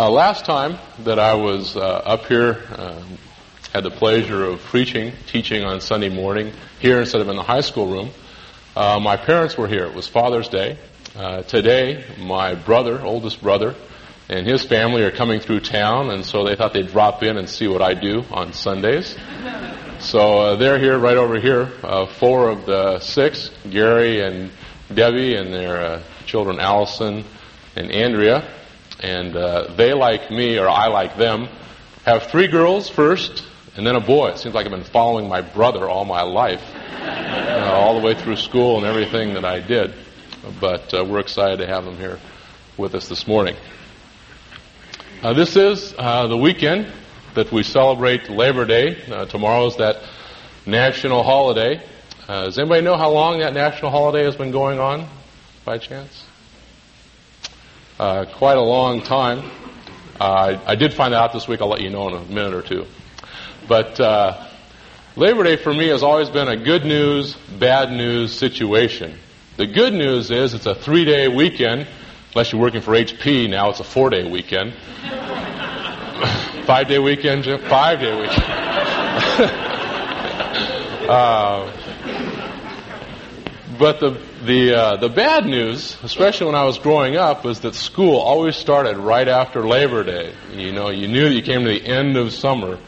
Uh, last time that I was uh, up here, uh, had the pleasure of preaching, teaching on Sunday morning here instead of in the high school room. Uh, my parents were here. It was Father's Day. Uh, today, my brother, oldest brother, and his family are coming through town, and so they thought they'd drop in and see what I do on Sundays. So uh, they're here, right over here. Four of the six, Gary and Debbie, and their children, Allison and Andrea. And uh, they, like me, or I like them, have three girls first, and then a boy. It seems like I've been following my brother all my life, all the way through school and everything that I did. But uh, we're excited to have them here with us this morning. Uh, this is uh, the weekend that we celebrate Labor Day. Uh, tomorrow is that national holiday. Uh, does anybody know how long that national holiday has been going on, by chance? Uh, quite a long time. Uh, I, I, did find out this week. I'll let you know in a minute or two. But uh, Labor Day for me has always been a good news, bad news situation. The good news is it's a three day weekend, unless you're working for HP. Now it's a four day weekend. five day weekend, five day weekend. but the the uh, the bad news, especially when I was growing up, was that school always started right after Labor Day. You know, you knew that you came to the end of summer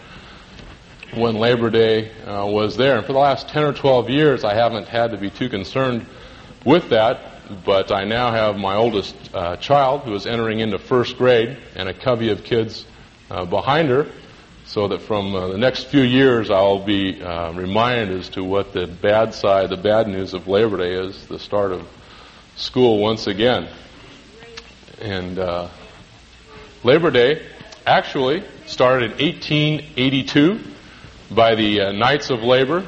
when Labor Day uh, was there. And for the last 10 or 12 years, I haven't had to be too concerned with that, but I now have my oldest uh, child who is entering into first grade and a covey of kids uh, behind her, so that from uh, the next few years I'll be uh, reminded as to what the bad side, the bad news of Labor Day is, the start of school once again. And uh, Labor Day actually started in 1882 by the uh, Knights of Labor.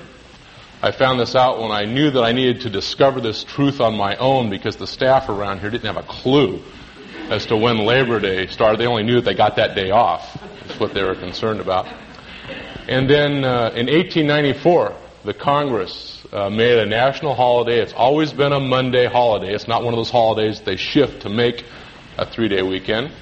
I found this out when I knew that I needed to discover this truth on my own because the staff around here didn't have a clue as to when Labor Day started. They only knew that they got that day off. That's what they were concerned about. And then uh, in 1894, the Congress uh, made a national holiday. It's always been a Monday holiday. It's not one of those holidays they shift to make a three-day weekend.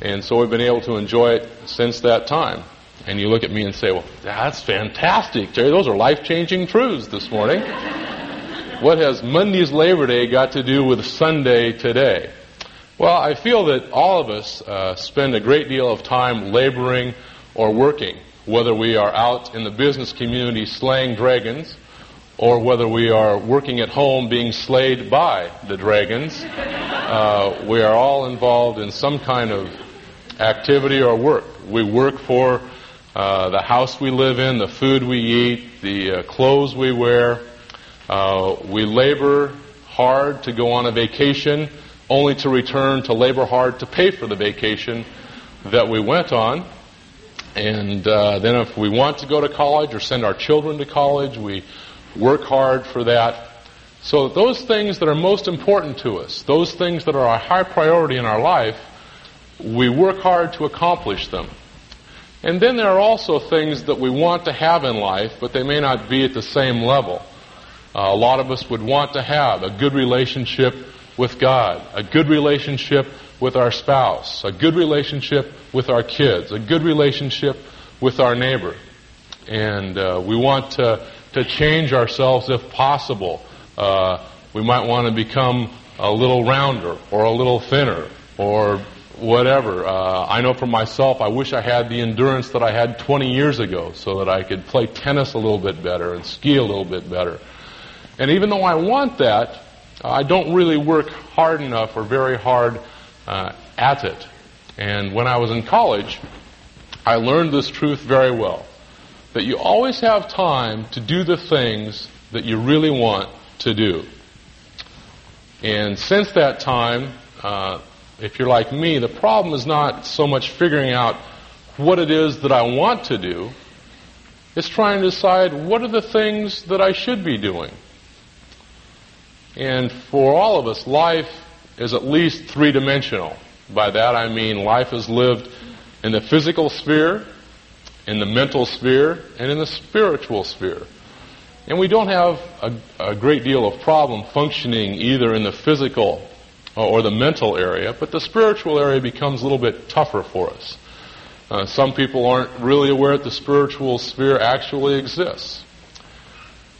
And so we've been able to enjoy it since that time. And you look at me and say, well, that's fantastic, Jerry. Those are life-changing truths this morning. what has Monday's Labor Day got to do with Sunday today? Well, I feel that all of us uh, spend a great deal of time laboring or working, whether we are out in the business community slaying dragons or whether we are working at home being slayed by the dragons. Uh, we are all involved in some kind of activity or work. We work for uh, the house we live in, the food we eat, the uh, clothes we wear. Uh, we labor hard to go on a vacation, only to return to labor hard to pay for the vacation that we went on. And uh, then, if we want to go to college or send our children to college, we work hard for that. So, those things that are most important to us, those things that are our high priority in our life, we work hard to accomplish them. And then there are also things that we want to have in life, but they may not be at the same level. Uh, a lot of us would want to have a good relationship with God, a good relationship with our spouse, a good relationship with our kids, a good relationship with our neighbor. And uh, we want to, to change ourselves if possible. Uh, we might want to become a little rounder or a little thinner or whatever. Uh, I know for myself, I wish I had the endurance that I had 20 years ago so that I could play tennis a little bit better and ski a little bit better. And even though I want that, I don't really work hard enough or very hard uh, at it. And when I was in college, I learned this truth very well. That you always have time to do the things that you really want to do. And since that time, uh, if you're like me, the problem is not so much figuring out what it is that I want to do. It's trying to decide what are the things that I should be doing. And for all of us, life is at least three dimensional. By that I mean life is lived in the physical sphere, in the mental sphere, and in the spiritual sphere. And we don't have a, a great deal of problem functioning either in the physical or the mental area, but the spiritual area becomes a little bit tougher for us. Uh, some people aren't really aware that the spiritual sphere actually exists.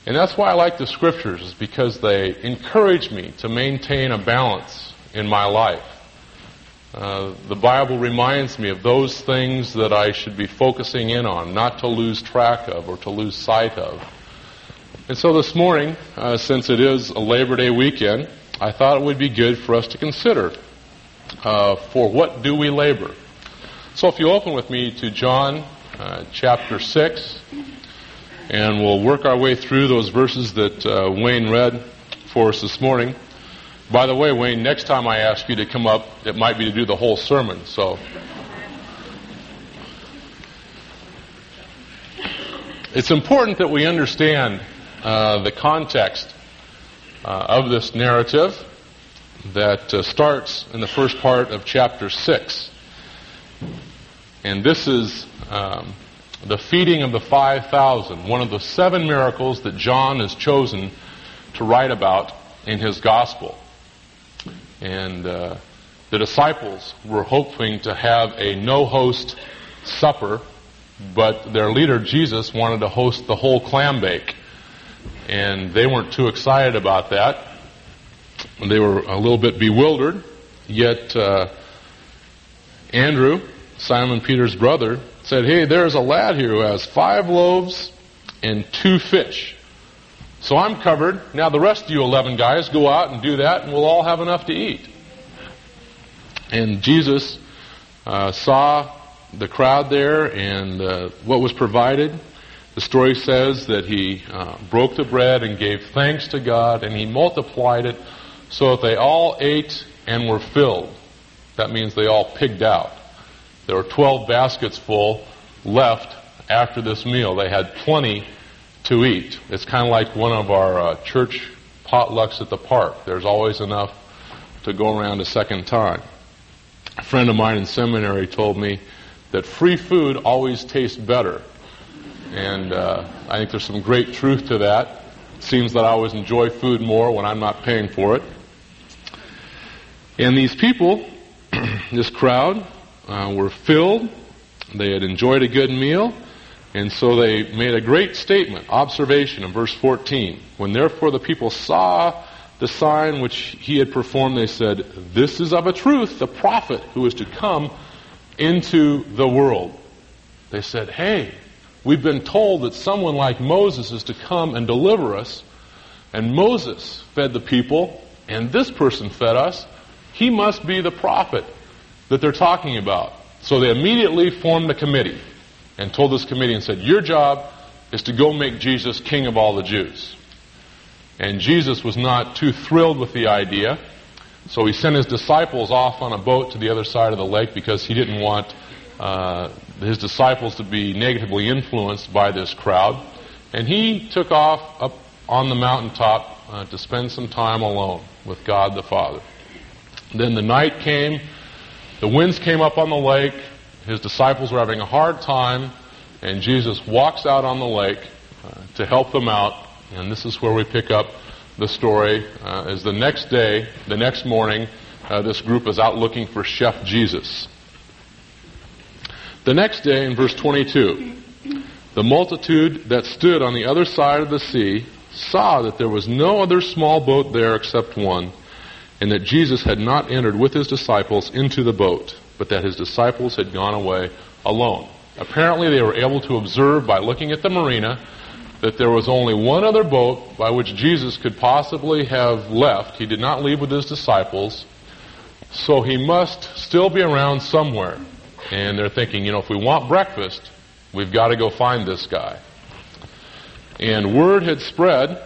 And that's why I like the scriptures, is because they encourage me to maintain a balance in my life. Uh, the Bible reminds me of those things that I should be focusing in on, not to lose track of or to lose sight of. And so this morning, uh, since it is a Labor Day weekend, I thought it would be good for us to consider uh, for what do we labor? So if you open with me to John uh, chapter 6, and we'll work our way through those verses that uh, Wayne read for us this morning. By the way, Wayne, next time I ask you to come up, it might be to do the whole sermon, so. It's important that we understand uh, the context uh, of this narrative that uh, starts in the first part of chapter 6. And this is um, the feeding of the 5,000, one of the seven miracles that John has chosen to write about in his gospel. And uh, the disciples were hoping to have a no host supper, but their leader, Jesus, wanted to host the whole clam bake. And they weren't too excited about that. They were a little bit bewildered, yet uh, Andrew, Simon Peter's brother, said, Hey, there's a lad here who has five loaves and two fish. So I'm covered. Now the rest of you 11 guys go out and do that, and we'll all have enough to eat. And Jesus uh, saw the crowd there and uh, what was provided. The story says that he uh, broke the bread and gave thanks to God, and he multiplied it so that they all ate and were filled. That means they all pigged out. There were 12 baskets full left after this meal. They had plenty to eat. It's kind of like one of our uh, church potlucks at the park. There's always enough to go around a second time. A friend of mine in seminary told me that free food always tastes better. And uh, I think there's some great truth to that. It seems that I always enjoy food more when I'm not paying for it. And these people, this crowd, uh, were filled. They had enjoyed a good meal. And so they made a great statement, observation in verse 14. When therefore the people saw the sign which he had performed, they said, This is of a truth the prophet who is to come into the world. They said, Hey, we've been told that someone like Moses is to come and deliver us. And Moses fed the people, and this person fed us. He must be the prophet that they're talking about. So they immediately formed a committee and told this committee and said, Your job is to go make Jesus king of all the Jews. And Jesus was not too thrilled with the idea, so he sent his disciples off on a boat to the other side of the lake because he didn't want uh, his disciples to be negatively influenced by this crowd. And he took off up on the mountaintop uh, to spend some time alone with God the Father. Then the night came the winds came up on the lake. His disciples were having a hard time, and Jesus walks out on the lake uh, to help them out. And this is where we pick up the story. Uh, is the next day, the next morning, uh, this group is out looking for Chef Jesus. The next day, in verse 22, the multitude that stood on the other side of the sea saw that there was no other small boat there except one and that Jesus had not entered with his disciples into the boat, but that his disciples had gone away alone. Apparently, they were able to observe by looking at the marina that there was only one other boat by which Jesus could possibly have left. He did not leave with his disciples, so he must still be around somewhere. And they're thinking, you know, if we want breakfast, we've got to go find this guy. And word had spread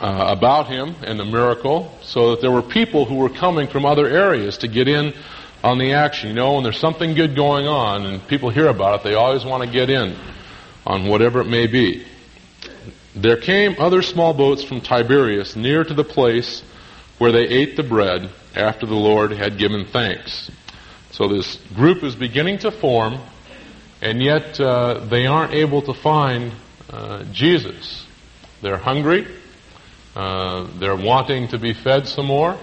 uh, about him and the miracle so that there were people who were coming from other areas to get in on the action. You know, when there's something good going on and people hear about it, they always want to get in on whatever it may be. There came other small boats from Tiberias near to the place where they ate the bread after the Lord had given thanks. So this group is beginning to form, and yet uh, they aren't able to find uh, Jesus. They're hungry. Uh, they're wanting to be fed some more.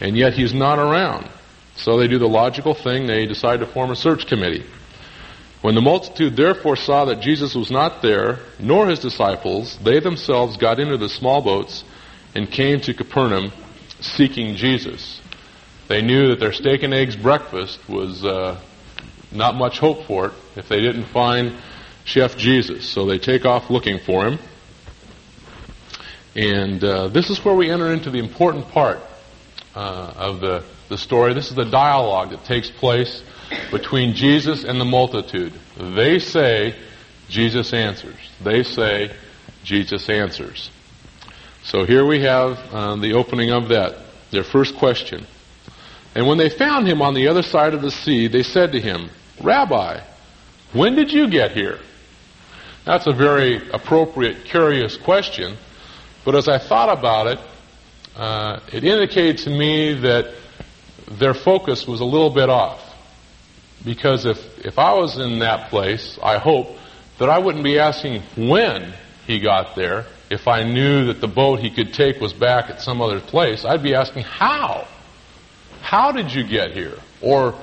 And yet he's not around. So they do the logical thing. They decide to form a search committee. When the multitude therefore saw that Jesus was not there, nor his disciples, they themselves got into the small boats and came to Capernaum seeking Jesus. They knew that their steak and eggs breakfast was uh, not much hope for it if they didn't find Chef Jesus. So they take off looking for him. And uh, this is where we enter into the important part uh, of the, the story. This is the dialogue that takes place between Jesus and the multitude. They say, Jesus answers. They say, Jesus answers. So here we have uh, the opening of that, their first question. And when they found him on the other side of the sea, they said to him, Rabbi, when did you get here? That's a very appropriate, curious question. But as I thought about it, uh, it indicated to me that their focus was a little bit off. Because if, if I was in that place, I hope that I wouldn't be asking when he got there. If I knew that the boat he could take was back at some other place, I'd be asking how. How did you get here? Or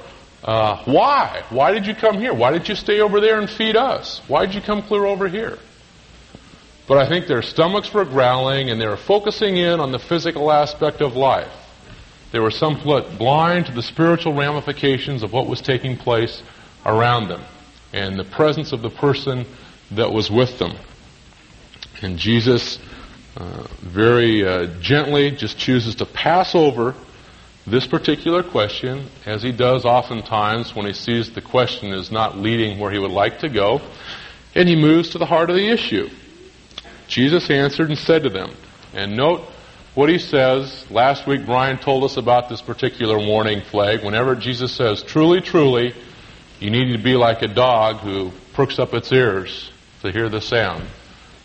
uh, why? Why did you come here? Why did you stay over there and feed us? Why did you come clear over here? But I think their stomachs were growling and they were focusing in on the physical aspect of life. They were somewhat blind to the spiritual ramifications of what was taking place around them and the presence of the person that was with them. And Jesus uh, very uh, gently just chooses to pass over this particular question, as he does oftentimes when he sees the question is not leading where he would like to go, and he moves to the heart of the issue. Jesus answered and said to them, and note what he says. Last week, Brian told us about this particular warning flag. Whenever Jesus says, truly, truly, you need to be like a dog who pricks up its ears to hear the sound.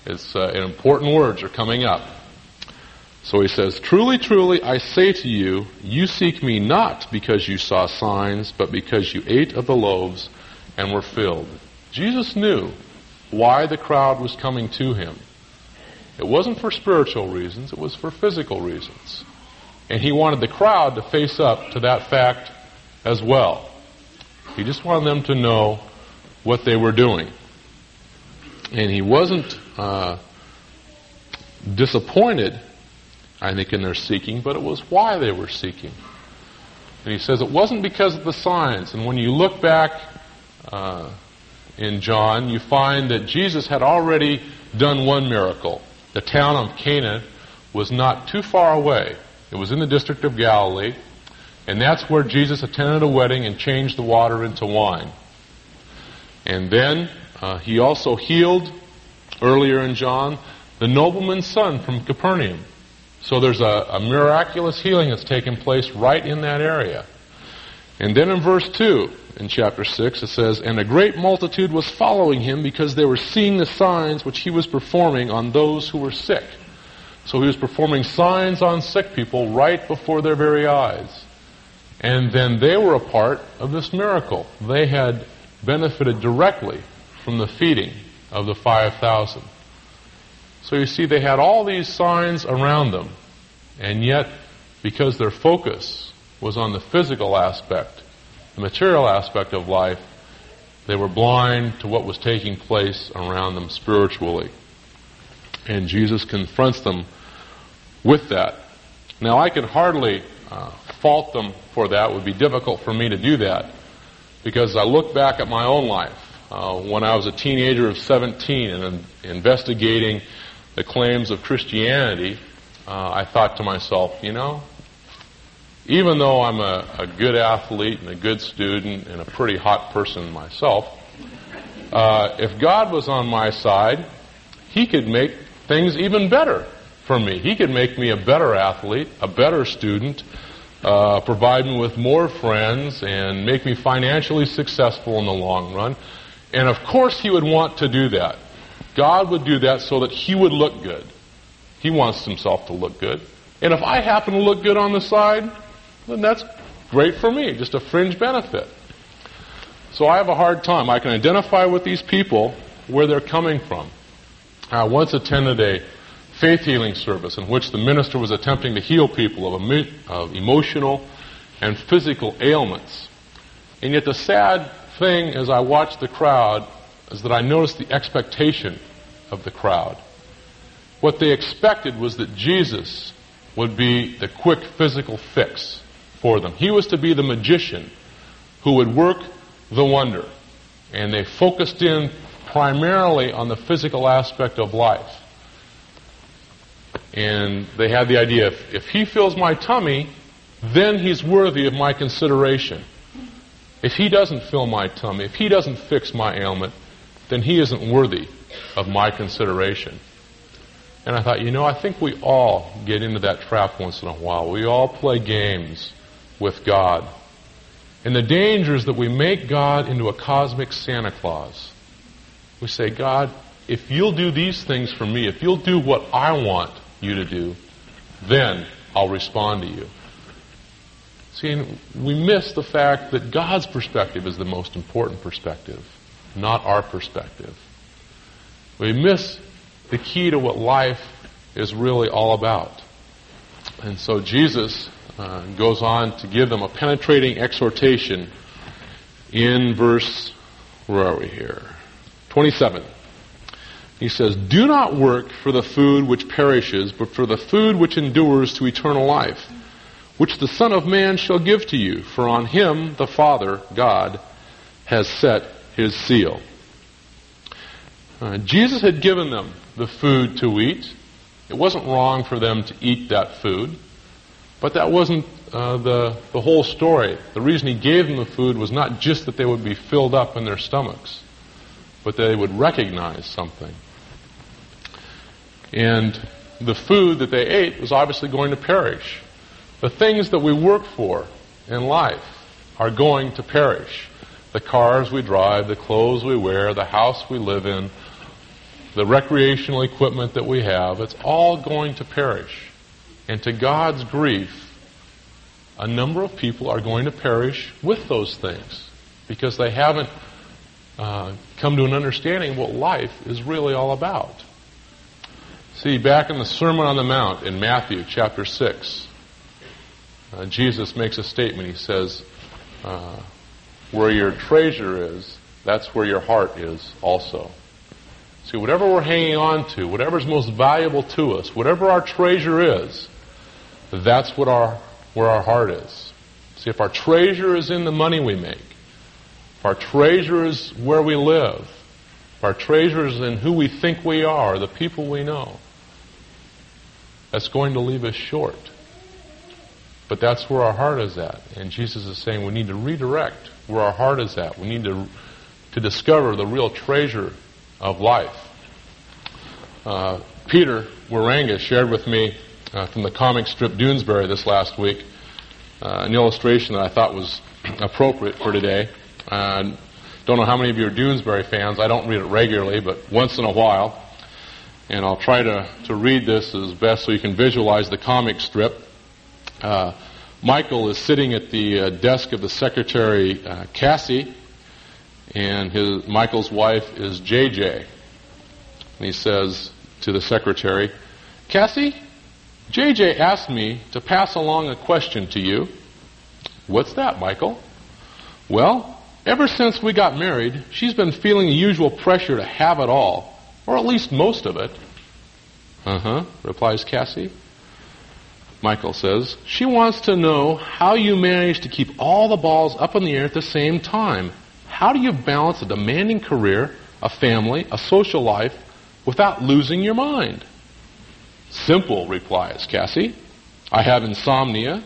It's uh, important words are coming up. So he says, Truly, truly, I say to you, you seek me not because you saw signs, but because you ate of the loaves and were filled. Jesus knew why the crowd was coming to him. It wasn't for spiritual reasons, it was for physical reasons. And he wanted the crowd to face up to that fact as well. He just wanted them to know what they were doing. And he wasn't uh, disappointed, I think, in their seeking, but it was why they were seeking. And he says it wasn't because of the signs. And when you look back uh, in John, you find that Jesus had already done one miracle the town of Cana was not too far away. It was in the district of Galilee, and that's where Jesus attended a wedding and changed the water into wine. And then uh, he also healed, earlier in John, the nobleman's son from Capernaum. So there's a, a miraculous healing that's taken place right in that area. And then in verse 2, in chapter 6, it says, And a great multitude was following him because they were seeing the signs which he was performing on those who were sick. So he was performing signs on sick people right before their very eyes. And then they were a part of this miracle. They had benefited directly from the feeding of the 5,000. So you see, they had all these signs around them, and yet, because their focus was on the physical aspect, the material aspect of life, they were blind to what was taking place around them spiritually. And Jesus confronts them with that. Now, I can hardly uh, fault them for that. It would be difficult for me to do that because I look back at my own life. Uh, when I was a teenager of 17 and investigating the claims of Christianity, uh, I thought to myself, you know, even though I'm a, a, good athlete and a good student and a pretty hot person myself, uh, if God was on my side, He could make things even better for me. He could make me a better athlete, a better student, uh, provide me with more friends, and make me financially successful in the long run. And of course, He would want to do that. God would do that so that He would look good. He wants Himself to look good. And if I happen to look good on the side, then that's great for me, just a fringe benefit. So I have a hard time. I can identify with these people where they're coming from. I once attended a faith healing service in which the minister was attempting to heal people of, emo- of emotional and physical ailments. And yet the sad thing as I watched the crowd is that I noticed the expectation of the crowd. What they expected was that Jesus would be the quick physical fix for them. He was to be the magician who would work the wonder. And they focused in primarily on the physical aspect of life. And they had the idea if, if he fills my tummy, then he's worthy of my consideration. If he doesn't fill my tummy, if he doesn't fix my ailment, then he isn't worthy of my consideration. And I thought, you know, I think we all get into that trap once in a while. We all play games with God. And the danger is that we make God into a cosmic Santa Claus. We say, God, if you'll do these things for me, if you'll do what I want you to do, then I'll respond to you. See, we miss the fact that God's perspective is the most important perspective, not our perspective. We miss the key to what life is really all about. And so Jesus uh, goes on to give them a penetrating exhortation in verse, where are we here? 27. He says, Do not work for the food which perishes, but for the food which endures to eternal life, which the Son of Man shall give to you, for on him the Father, God, has set his seal. Uh, Jesus had given them the food to eat. It wasn't wrong for them to eat that food, but that wasn't uh, the, the whole story. The reason he gave them the food was not just that they would be filled up in their stomachs, but they would recognize something. And the food that they ate was obviously going to perish. The things that we work for in life are going to perish. The cars we drive, the clothes we wear, the house we live in, the recreational equipment that we have, it's all going to perish. And to God's grief, a number of people are going to perish with those things because they haven't uh, come to an understanding what life is really all about. See, back in the Sermon on the Mount in Matthew chapter 6, uh, Jesus makes a statement. He says, uh, Where your treasure is, that's where your heart is also. See, whatever we're hanging on to, whatever's most valuable to us, whatever our treasure is, that's what our, where our heart is. See, if our treasure is in the money we make, if our treasure is where we live, if our treasure is in who we think we are, the people we know, that's going to leave us short. But that's where our heart is at. And Jesus is saying we need to redirect where our heart is at. We need to, to discover the real treasure of life. Uh, Peter Waranga shared with me uh, from the comic strip Doonesbury this last week uh, an illustration that I thought was appropriate for today. Uh, don't know how many of you are Doonesbury fans. I don't read it regularly, but once in a while and I'll try to, to read this as best so you can visualize the comic strip. Uh, Michael is sitting at the uh, desk of the secretary uh, Cassie, and his Michael's wife is JJ. And he says to the secretary, Cassie, JJ asked me to pass along a question to you. What's that, Michael? Well, ever since we got married, she's been feeling the usual pressure to have it all or at least most of it. Uh huh, replies Cassie. Michael says, She wants to know how you manage to keep all the balls up in the air at the same time. How do you balance a demanding career, a family, a social life, without losing your mind? Simple, replies Cassie. I have insomnia,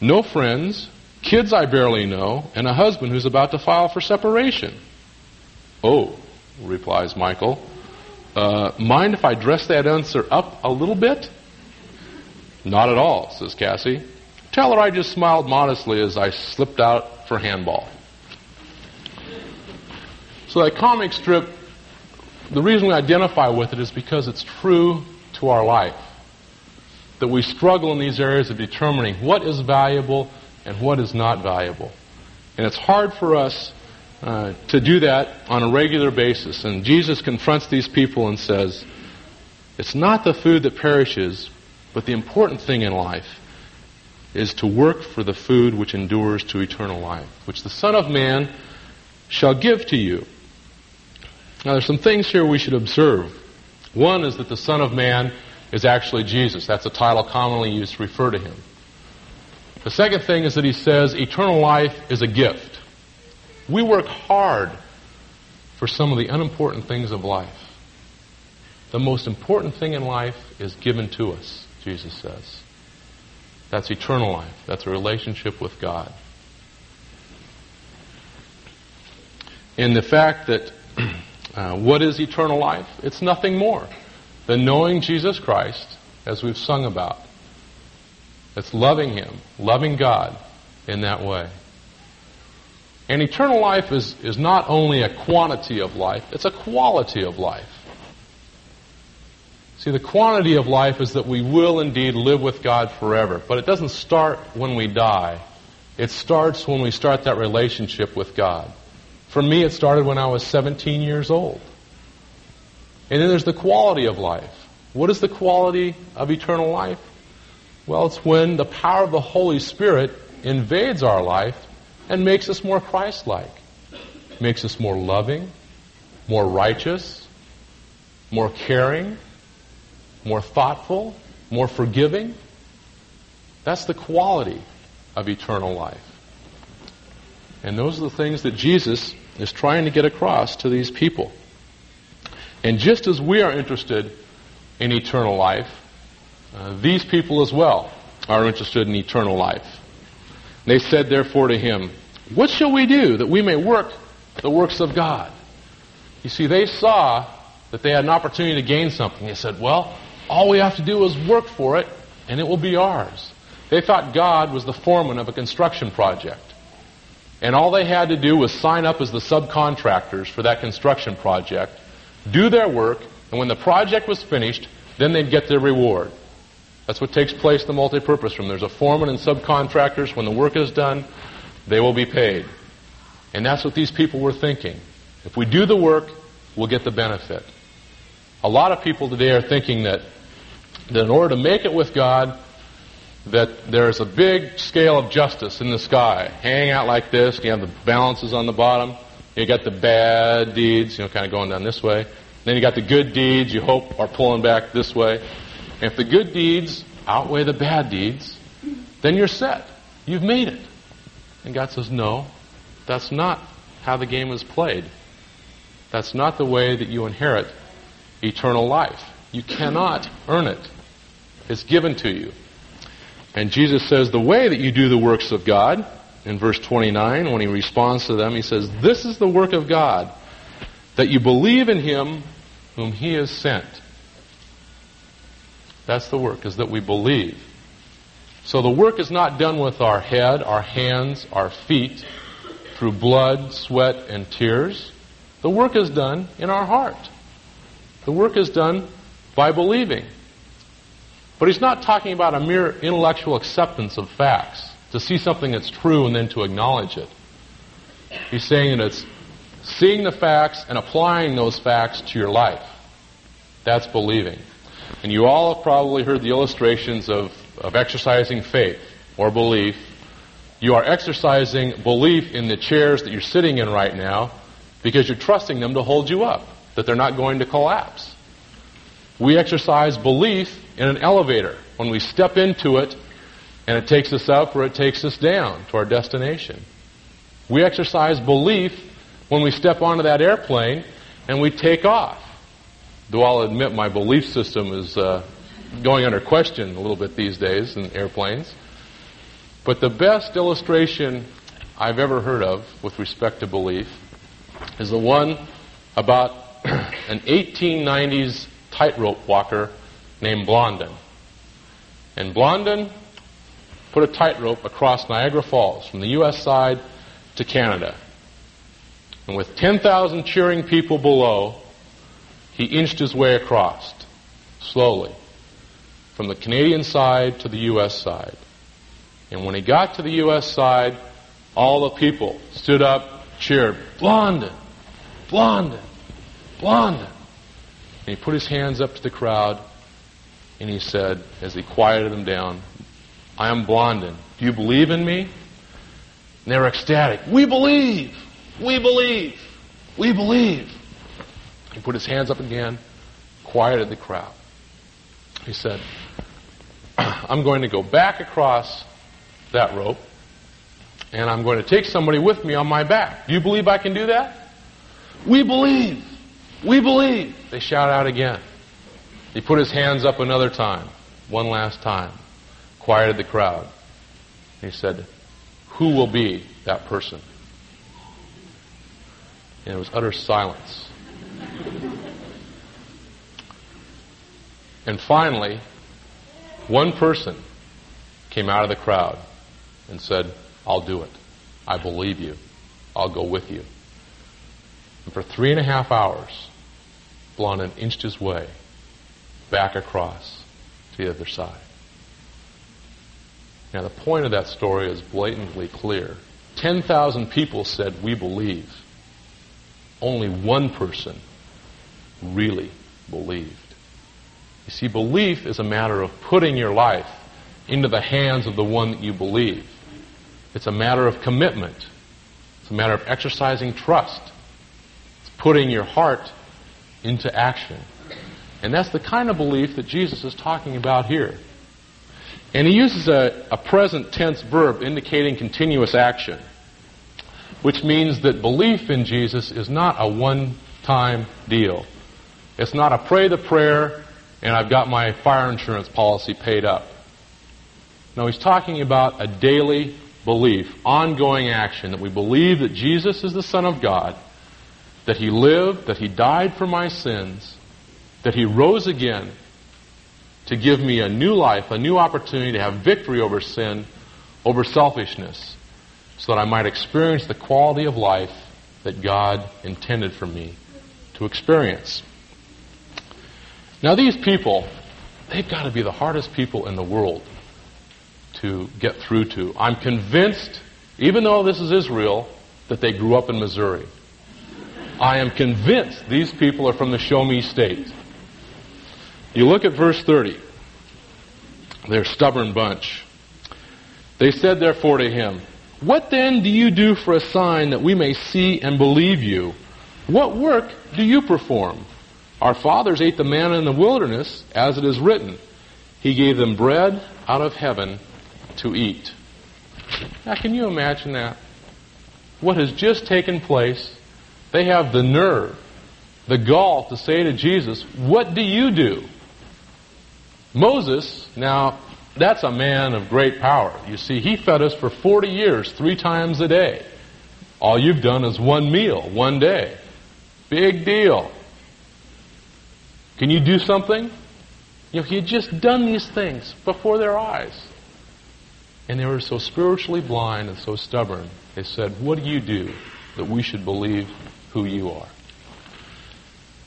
no friends, kids I barely know, and a husband who's about to file for separation. Oh, replies Michael. Uh, mind if I dress that answer up a little bit? Not at all, says Cassie. Tell her I just smiled modestly as I slipped out for handball. So that comic strip, the reason we identify with it is because it's true our life. That we struggle in these areas of determining what is valuable and what is not valuable. And it's hard for us uh, to do that on a regular basis. And Jesus confronts these people and says, It's not the food that perishes, but the important thing in life is to work for the food which endures to eternal life, which the Son of Man shall give to you. Now, there's some things here we should observe. One is that the Son of Man is actually Jesus. That's a title commonly used to refer to him. The second thing is that he says eternal life is a gift. We work hard for some of the unimportant things of life. The most important thing in life is given to us, Jesus says. That's eternal life. That's a relationship with God. And the fact that uh, what is eternal life? It's nothing more than knowing Jesus Christ, as we've sung about. It's loving Him, loving God in that way. And eternal life is, is not only a quantity of life, it's a quality of life. See, the quantity of life is that we will indeed live with God forever, but it doesn't start when we die. It starts when we start that relationship with God. For me, it started when I was 17 years old. And then there's the quality of life. What is the quality of eternal life? Well, it's when the power of the Holy Spirit invades our life and makes us more Christ-like. Makes us more loving, more righteous, more caring, more thoughtful, more forgiving. That's the quality of eternal life. And those are the things that Jesus is trying to get across to these people. And just as we are interested in eternal life, uh, these people as well are interested in eternal life. They said therefore to him, What shall we do that we may work the works of God? You see, they saw that they had an opportunity to gain something. They said, Well, all we have to do is work for it, and it will be ours. They thought God was the foreman of a construction project. And all they had to do was sign up as the subcontractors for that construction project, do their work, and when the project was finished, then they'd get their reward. That's what takes place in the multipurpose room. There's a foreman and subcontractors. When the work is done, they will be paid. And that's what these people were thinking. If we do the work, we'll get the benefit. A lot of people today are thinking that, that in order to make it with God, that there's a big scale of justice in the sky, hanging out like this. You have the balances on the bottom. You got the bad deeds, you know, kind of going down this way. Then you got the good deeds you hope are pulling back this way. And if the good deeds outweigh the bad deeds, then you're set. You've made it. And God says, no, that's not how the game is played. That's not the way that you inherit eternal life. You cannot earn it. It's given to you. And Jesus says the way that you do the works of God, in verse 29, when he responds to them, he says, This is the work of God, that you believe in him whom he has sent. That's the work, is that we believe. So the work is not done with our head, our hands, our feet, through blood, sweat, and tears. The work is done in our heart. The work is done by believing. But he's not talking about a mere intellectual acceptance of facts, to see something that's true and then to acknowledge it. He's saying that it's seeing the facts and applying those facts to your life. That's believing. And you all have probably heard the illustrations of, of exercising faith or belief. You are exercising belief in the chairs that you're sitting in right now because you're trusting them to hold you up, that they're not going to collapse. We exercise belief in an elevator when we step into it and it takes us up or it takes us down to our destination. We exercise belief when we step onto that airplane and we take off. Though I'll admit my belief system is uh, going under question a little bit these days in airplanes. But the best illustration I've ever heard of with respect to belief is the one about an 1890s tightrope walker named Blondin. And Blondin put a tightrope across Niagara Falls from the U.S. side to Canada. And with 10,000 cheering people below, he inched his way across, slowly, from the Canadian side to the U.S. side. And when he got to the U.S. side, all the people stood up, cheered, Blondin, Blondin, Blondin. And he put his hands up to the crowd and he said, as he quieted them down, I am Blondin. Do you believe in me? And they were ecstatic. We believe! We believe! We believe! He put his hands up again, quieted the crowd. He said, I'm going to go back across that rope and I'm going to take somebody with me on my back. Do you believe I can do that? We believe. We believe. They shout out again. He put his hands up another time, one last time, quieted the crowd. He said, Who will be that person? And it was utter silence. and finally, one person came out of the crowd and said, I'll do it. I believe you. I'll go with you. And for three and a half hours, Blondin inched his way back across to the other side. Now, the point of that story is blatantly clear. 10,000 people said, We believe. Only one person really believed. You see, belief is a matter of putting your life into the hands of the one that you believe. It's a matter of commitment. It's a matter of exercising trust. Putting your heart into action. And that's the kind of belief that Jesus is talking about here. And he uses a, a present tense verb indicating continuous action, which means that belief in Jesus is not a one time deal. It's not a pray the prayer and I've got my fire insurance policy paid up. No, he's talking about a daily belief, ongoing action, that we believe that Jesus is the Son of God, that He lived, that He died for my sins, that He rose again to give me a new life, a new opportunity to have victory over sin, over selfishness, so that I might experience the quality of life that God intended for me to experience. Now, these people, they've got to be the hardest people in the world to get through to. I'm convinced, even though this is Israel, that they grew up in Missouri. I am convinced these people are from the Show Me state. You look at verse 30. They're a stubborn bunch. They said therefore to him, What then do you do for a sign that we may see and believe you? What work do you perform? Our fathers ate the manna in the wilderness, as it is written. He gave them bread out of heaven to eat. Now, can you imagine that? What has just taken place? They have the nerve, the gall to say to Jesus, What do you do? Moses, now, that's a man of great power. You see, he fed us for 40 years, three times a day. All you've done is one meal, one day. Big deal. Can you do something? You know, he had just done these things before their eyes. And they were so spiritually blind and so stubborn. They said, What do you do that we should believe who you are?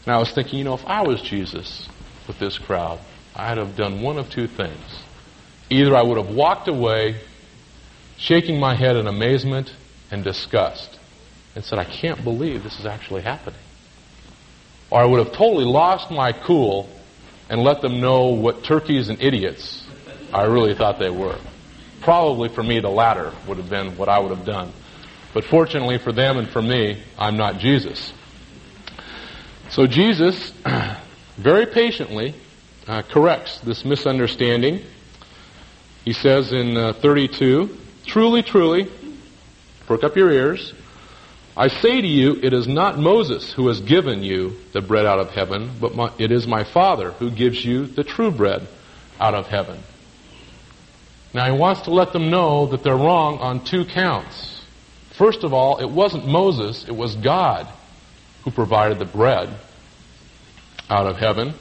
And I was thinking, you know, if I was Jesus with this crowd, I'd have done one of two things. Either I would have walked away, shaking my head in amazement and disgust, and said, I can't believe this is actually happening. Or I would have totally lost my cool and let them know what turkeys and idiots I really thought they were. Probably for me, the latter would have been what I would have done. But fortunately for them and for me, I'm not Jesus. So Jesus very patiently uh, corrects this misunderstanding. He says in uh, 32, Truly, truly, perk up your ears, I say to you, it is not Moses who has given you the bread out of heaven, but my, it is my Father who gives you the true bread out of heaven. Now he wants to let them know that they're wrong on two counts. First of all, it wasn't Moses, it was God who provided the bread out of heaven.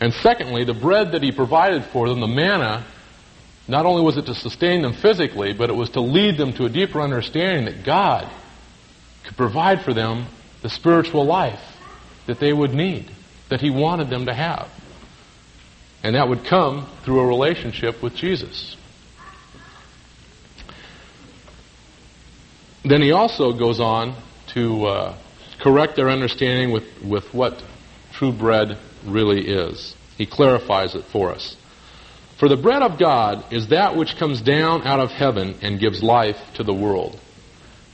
And secondly, the bread that he provided for them, the manna, not only was it to sustain them physically, but it was to lead them to a deeper understanding that God could provide for them the spiritual life that they would need, that he wanted them to have. And that would come through a relationship with Jesus. Then he also goes on to uh, correct their understanding with, with what true bread really is. He clarifies it for us. For the bread of God is that which comes down out of heaven and gives life to the world.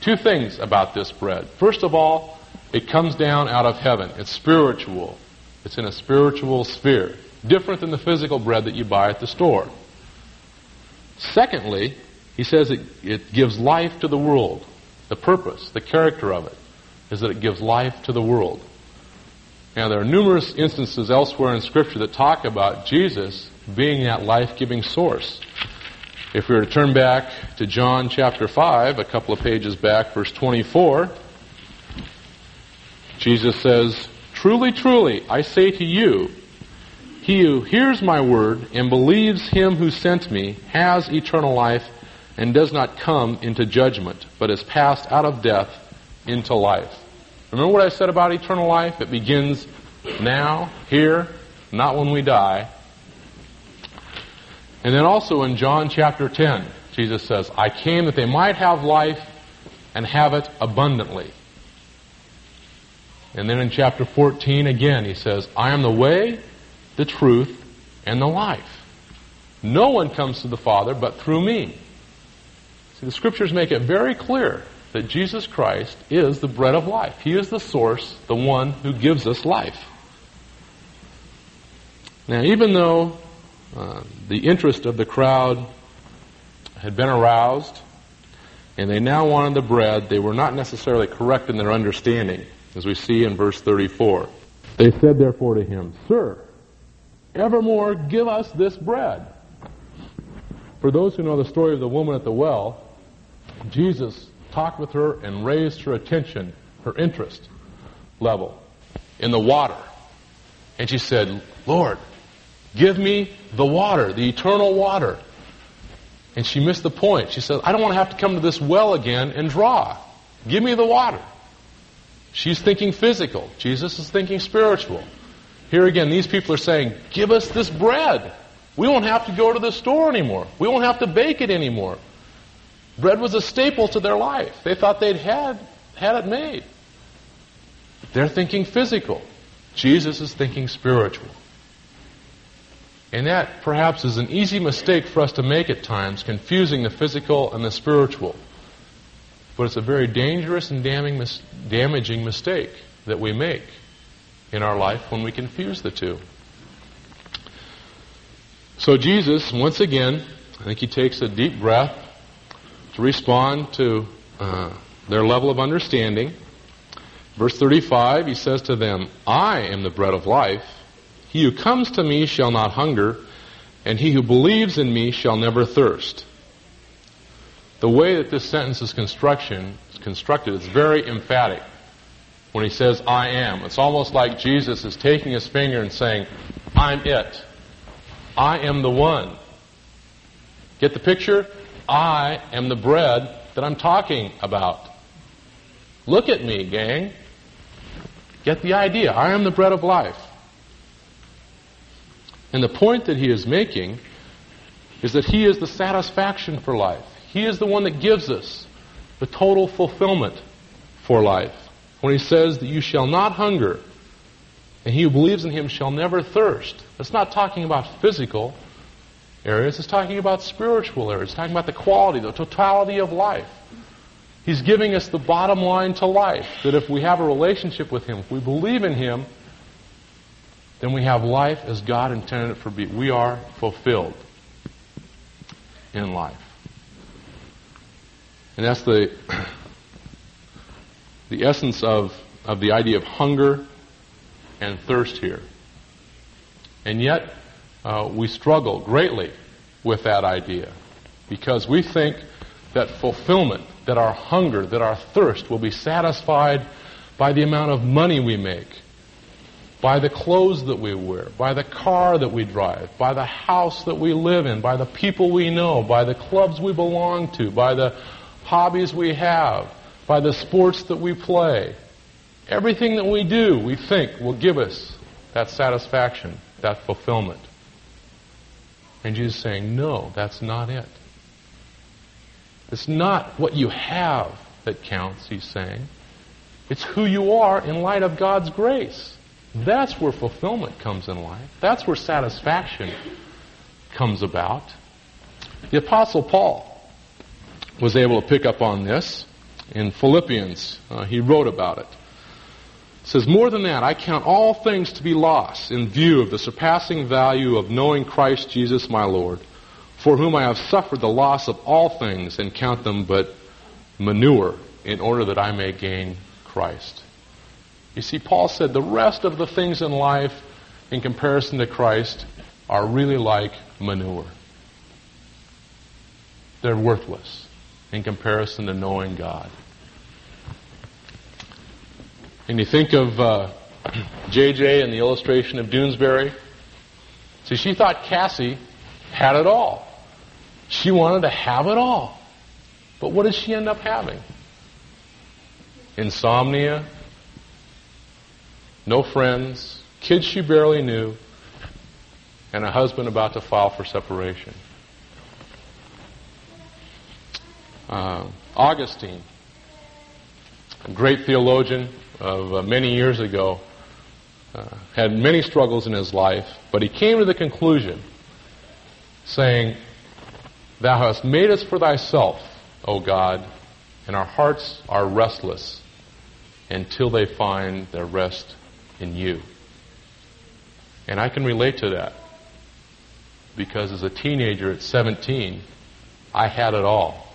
Two things about this bread. First of all, it comes down out of heaven. It's spiritual. It's in a spiritual sphere. Different than the physical bread that you buy at the store. Secondly, he says it, it gives life to the world. The purpose, the character of it, is that it gives life to the world. Now, there are numerous instances elsewhere in Scripture that talk about Jesus being that life-giving source. If we were to turn back to John chapter 5, a couple of pages back, verse 24, Jesus says, Truly, truly, I say to you, he who hears my word and believes him who sent me has eternal life and does not come into judgment, but is passed out of death into life. Remember what I said about eternal life? It begins now, here, not when we die. And then also in John chapter 10, Jesus says, I came that they might have life and have it abundantly. And then in chapter 14 again, he says, I am the way, the truth, and the life. No one comes to the Father but through me. See, the scriptures make it very clear that Jesus Christ is the bread of life. He is the source, the one who gives us life. Now, even though uh, the interest of the crowd had been aroused and they now wanted the bread, they were not necessarily correct in their understanding, as we see in verse 34. They said therefore to him, Sir, evermore give us this bread. For those who know the story of the woman at the well, Jesus talked with her and raised her attention, her interest level in the water. And she said, Lord, give me the water, the eternal water. And she missed the point. She said, I don't want to have to come to this well again and draw. Give me the water. She's thinking physical. Jesus is thinking spiritual. Here again, these people are saying, Give us this bread. We won't have to go to the store anymore. We won't have to bake it anymore. Bread was a staple to their life. They thought they'd had, had it made. They're thinking physical. Jesus is thinking spiritual. And that perhaps is an easy mistake for us to make at times, confusing the physical and the spiritual. But it's a very dangerous and damning, damaging mistake that we make in our life when we confuse the two. So Jesus, once again, I think he takes a deep breath to respond to uh, their level of understanding. Verse 35, he says to them, I am the bread of life. He who comes to me shall not hunger, and he who believes in me shall never thirst. The way that this sentence is construction, is constructed is very emphatic when he says, I am. It's almost like Jesus is taking his finger and saying, I'm it. I am the one. Get the picture? I am the bread that I'm talking about. Look at me, gang. Get the idea. I am the bread of life. And the point that he is making is that he is the satisfaction for life. He is the one that gives us the total fulfillment for life. When he says that you shall not hunger, and he who believes in him shall never thirst. That's not talking about physical, areas. It's talking about spiritual areas. It's talking about the quality, the totality of life. He's giving us the bottom line to life. That if we have a relationship with Him, if we believe in Him, then we have life as God intended it for be. We are fulfilled in life. And that's the, the essence of, of the idea of hunger and thirst here. And yet, uh, we struggle greatly with that idea because we think that fulfillment, that our hunger, that our thirst will be satisfied by the amount of money we make, by the clothes that we wear, by the car that we drive, by the house that we live in, by the people we know, by the clubs we belong to, by the hobbies we have, by the sports that we play. Everything that we do, we think, will give us that satisfaction, that fulfillment. And Jesus is saying, no, that's not it. It's not what you have that counts, he's saying. It's who you are in light of God's grace. That's where fulfillment comes in life. That's where satisfaction comes about. The Apostle Paul was able to pick up on this in Philippians. Uh, he wrote about it. It. says, More than that, I count all things to be lost in view of the surpassing value of knowing Christ Jesus my Lord, for whom I have suffered the loss of all things and count them but manure in order that I may gain Christ. You see, Paul said the rest of the things in life in comparison to Christ are really like manure. They're worthless in comparison to knowing God. And you think of uh, JJ and the illustration of Doonesbury. See, she thought Cassie had it all. She wanted to have it all. But what did she end up having? Insomnia, no friends, kids she barely knew, and a husband about to file for separation. Uh, Augustine, a great theologian of uh, many years ago, uh, had many struggles in his life, but he came to the conclusion saying, Thou hast made us for thyself, O God, and our hearts are restless until they find their rest in you. And I can relate to that because as a teenager at 17, I had it all.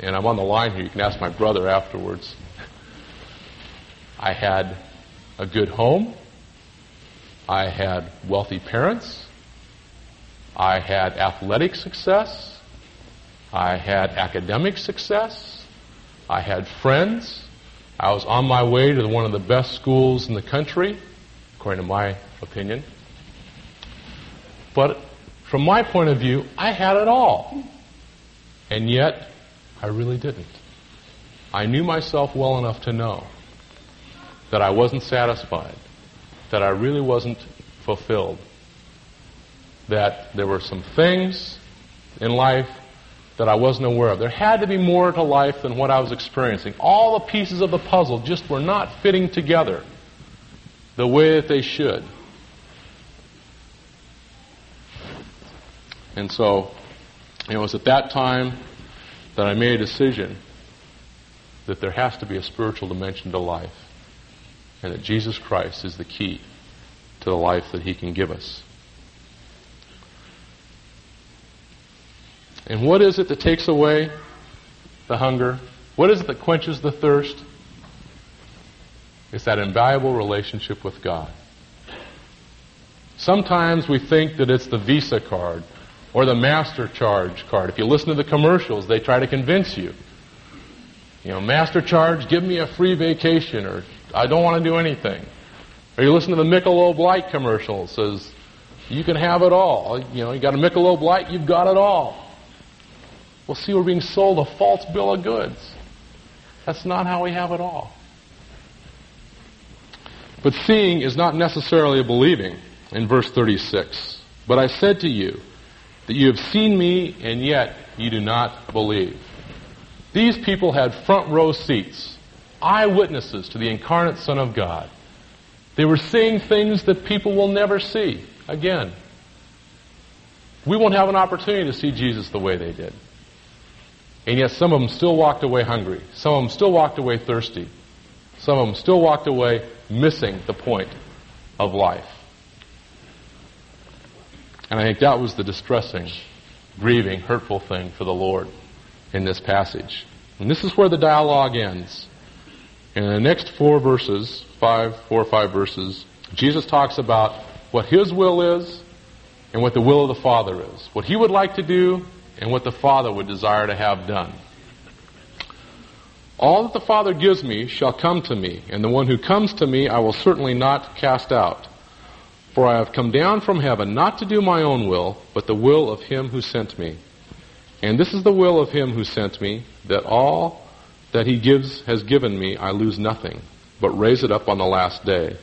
And I'm on the line here. You can ask my brother afterwards. I had a good home. I had wealthy parents. I had athletic success. I had academic success. I had friends. I was on my way to one of the best schools in the country, according to my opinion. But from my point of view, I had it all. And yet, I really didn't. I knew myself well enough to know that I wasn't satisfied, that I really wasn't fulfilled, that there were some things in life that I wasn't aware of. There had to be more to life than what I was experiencing. All the pieces of the puzzle just were not fitting together the way that they should. And so, it was at that time that I made a decision that there has to be a spiritual dimension to life. And that Jesus Christ is the key to the life that He can give us. And what is it that takes away the hunger? What is it that quenches the thirst? It's that invaluable relationship with God. Sometimes we think that it's the Visa card or the Master Charge card. If you listen to the commercials, they try to convince you. You know, Master Charge, give me a free vacation, or I don't want to do anything. Or you listen to the Michelob Light commercial, It says, you can have it all. You know, you got a Michelob Light, you've got it all. Well, see, we're being sold a false bill of goods. That's not how we have it all. But seeing is not necessarily believing in verse 36. But I said to you that you have seen me and yet you do not believe. These people had front row seats, eyewitnesses to the incarnate Son of God. They were seeing things that people will never see again. We won't have an opportunity to see Jesus the way they did. And yet some of them still walked away hungry. Some of them still walked away thirsty. Some of them still walked away missing the point of life. And I think that was the distressing, grieving, hurtful thing for the Lord in this passage. And this is where the dialogue ends. In the next four verses, five, four or five verses, Jesus talks about what His will is and what the will of the Father is. What He would like to do and what the Father would desire to have done. All that the Father gives me shall come to me, and the one who comes to me I will certainly not cast out. For I have come down from heaven not to do my own will, but the will of him who sent me. And this is the will of him who sent me, that all that he gives has given me I lose nothing, but raise it up on the last day.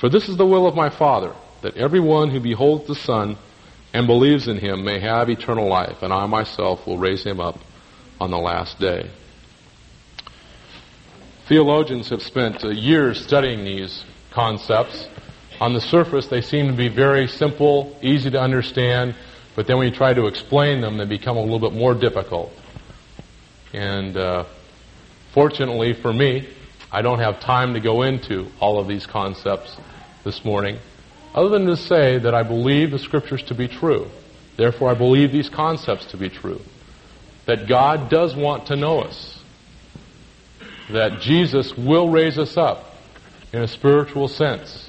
For this is the will of my Father, that every one who beholds the Son and believes in him may have eternal life, and I myself will raise him up on the last day. Theologians have spent years studying these concepts. On the surface, they seem to be very simple, easy to understand, but then when you try to explain them, they become a little bit more difficult. And uh, fortunately for me, I don't have time to go into all of these concepts this morning, other than to say that I believe the Scriptures to be true. Therefore, I believe these concepts to be true. That God does want to know us. That Jesus will raise us up in a spiritual sense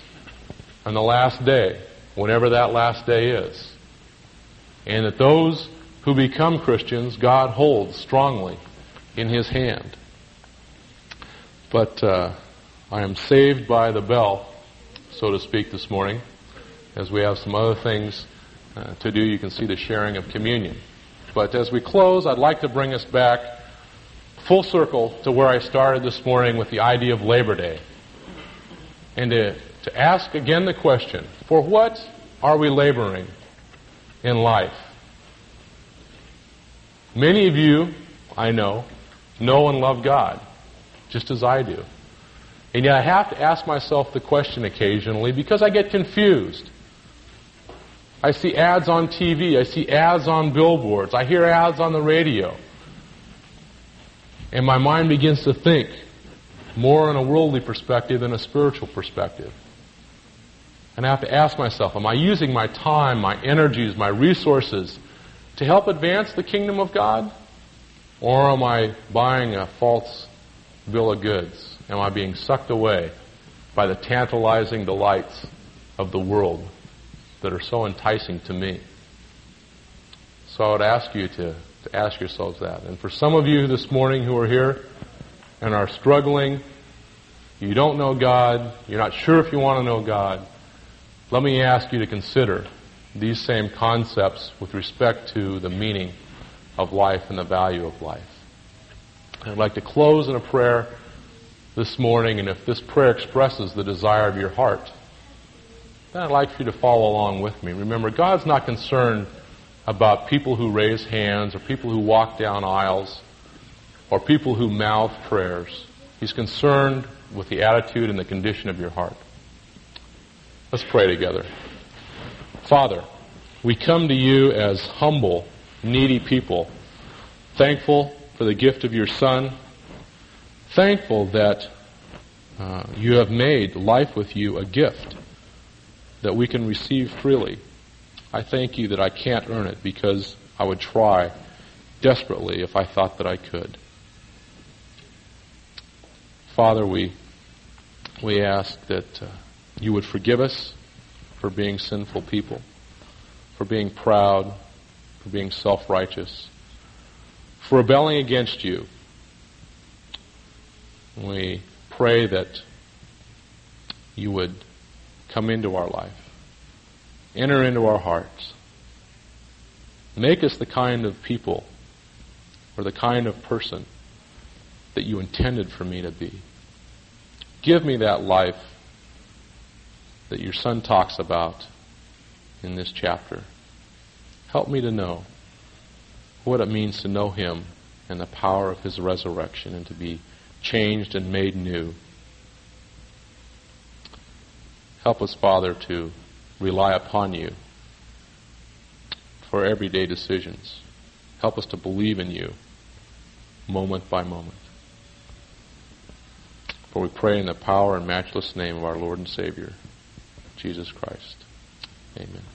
on the last day, whenever that last day is. And that those who become Christians, God holds strongly in His hand. But uh, I am saved by the bell, so to speak, this morning, as we have some other things uh, to do. You can see the sharing of communion. But as we close, I'd like to bring us back full circle to where I started this morning with the idea of Labor Day. And to, to ask again the question, for what are we laboring in life? Many of you, I know, know and love God, just as I do. And yet I have to ask myself the question occasionally because I get confused. I see ads on TV. I see ads on billboards. I hear ads on the radio. And my mind begins to think more in a worldly perspective than a spiritual perspective. And I have to ask myself, am I using my time, my energies, my resources to help advance the kingdom of God? Or am I buying a false bill of goods? Am I being sucked away by the tantalizing delights of the world that are so enticing to me. So I would ask you to, to ask yourselves that. And for some of you this morning who are here and are struggling, you don't know God, you're not sure if you want to know God, let me ask you to consider these same concepts with respect to the meaning of life and the value of life. I'd like to close in a prayer this morning, and if this prayer expresses the desire of your heart, then I'd like for you to follow along with me. Remember, God's not concerned about people who raise hands or people who walk down aisles or people who mouth prayers. He's concerned with the attitude and the condition of your heart. Let's pray together. Father, we come to you as humble, needy people, thankful for the gift of your Son, thankful that uh, you have made life with you a gift that we can receive freely. I thank you that I can't earn it because I would try desperately if I thought that I could. Father, we, we ask that uh, you would forgive us for being sinful people, for being proud, for being self-righteous, for rebelling against you. We pray that you would come into our life. Enter into our hearts. Make us the kind of people or the kind of person that you intended for me to be. Give me that life that your son talks about in this chapter. Help me to know what it means to know him and the power of his resurrection and to be changed and made new. Help us, Father, to rely upon you for everyday decisions. Help us to believe in you moment by moment. For we pray in the power and matchless name of our Lord and Savior, Jesus Christ. Amen.